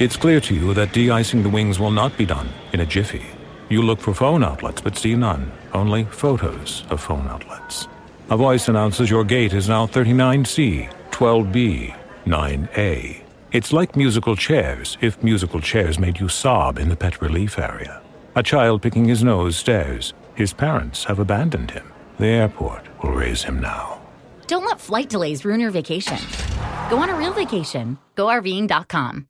It's clear to you that de-icing the wings will not be done in a jiffy. You look for phone outlets but see none, only photos of phone outlets. A voice announces your gate is now 39C, 12B, 9A. It's like musical chairs if musical chairs made you sob in the pet relief area. A child picking his nose stares. His parents have abandoned him. The airport will raise him now. Don't let flight delays ruin your vacation. Go on a real vacation. GoRVing.com.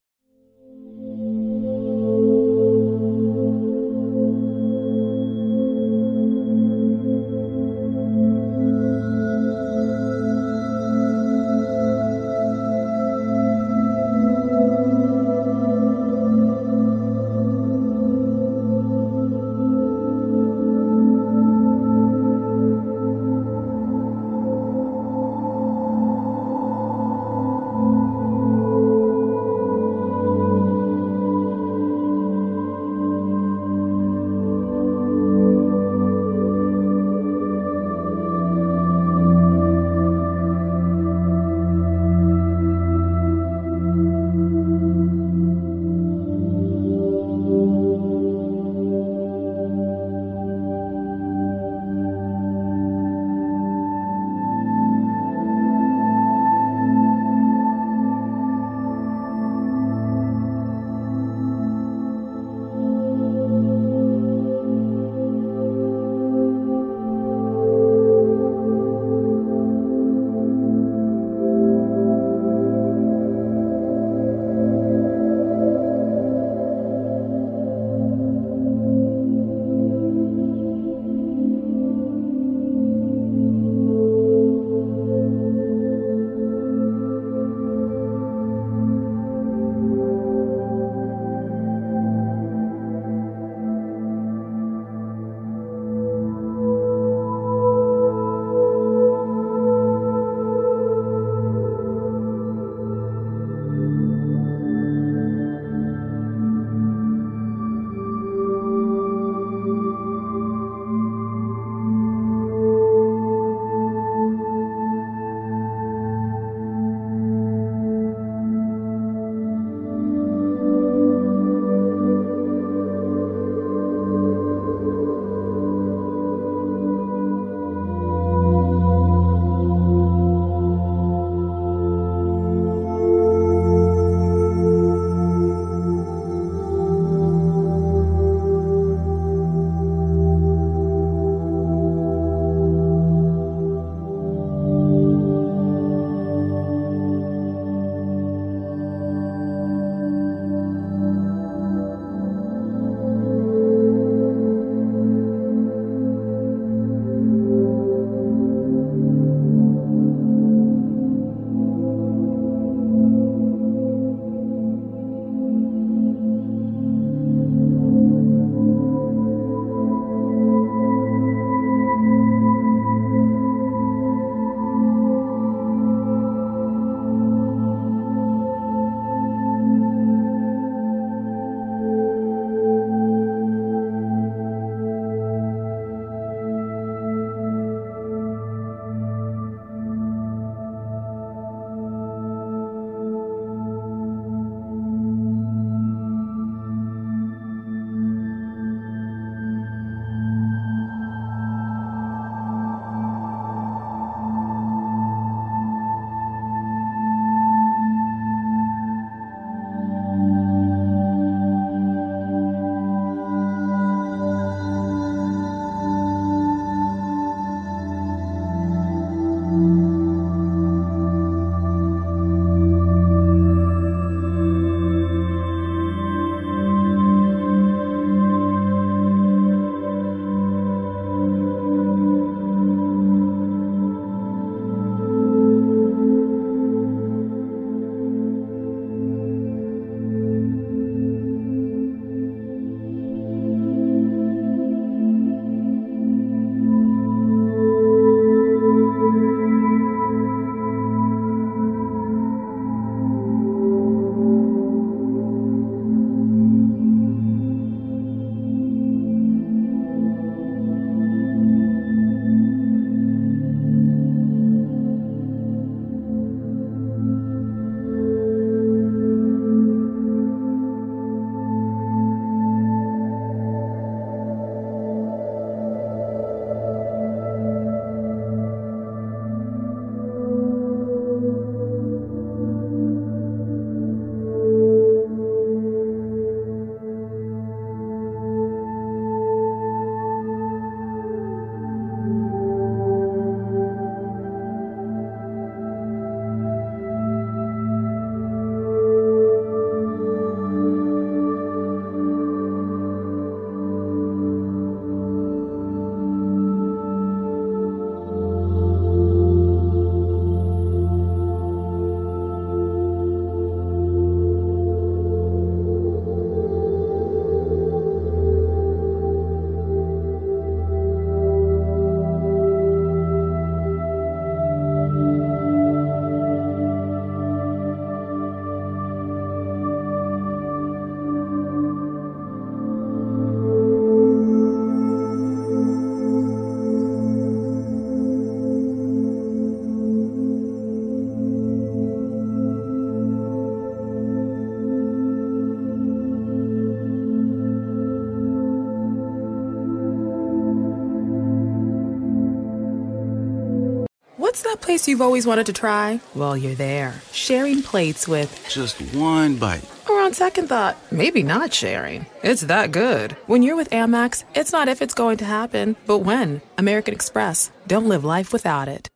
that place you've always wanted to try? Well, you're there, sharing plates with. Just one bite. Or on second thought, maybe not sharing. It's that good. When you're with Amex, it's not if it's going to happen, but when. American Express. Don't live life without it.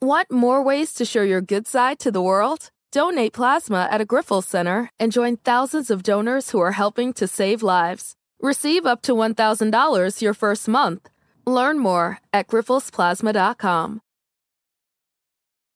Want more ways to show your good side to the world? Donate plasma at a Grifols Center and join thousands of donors who are helping to save lives. Receive up to $1,000 your first month. Learn more at grifolsplasma.com.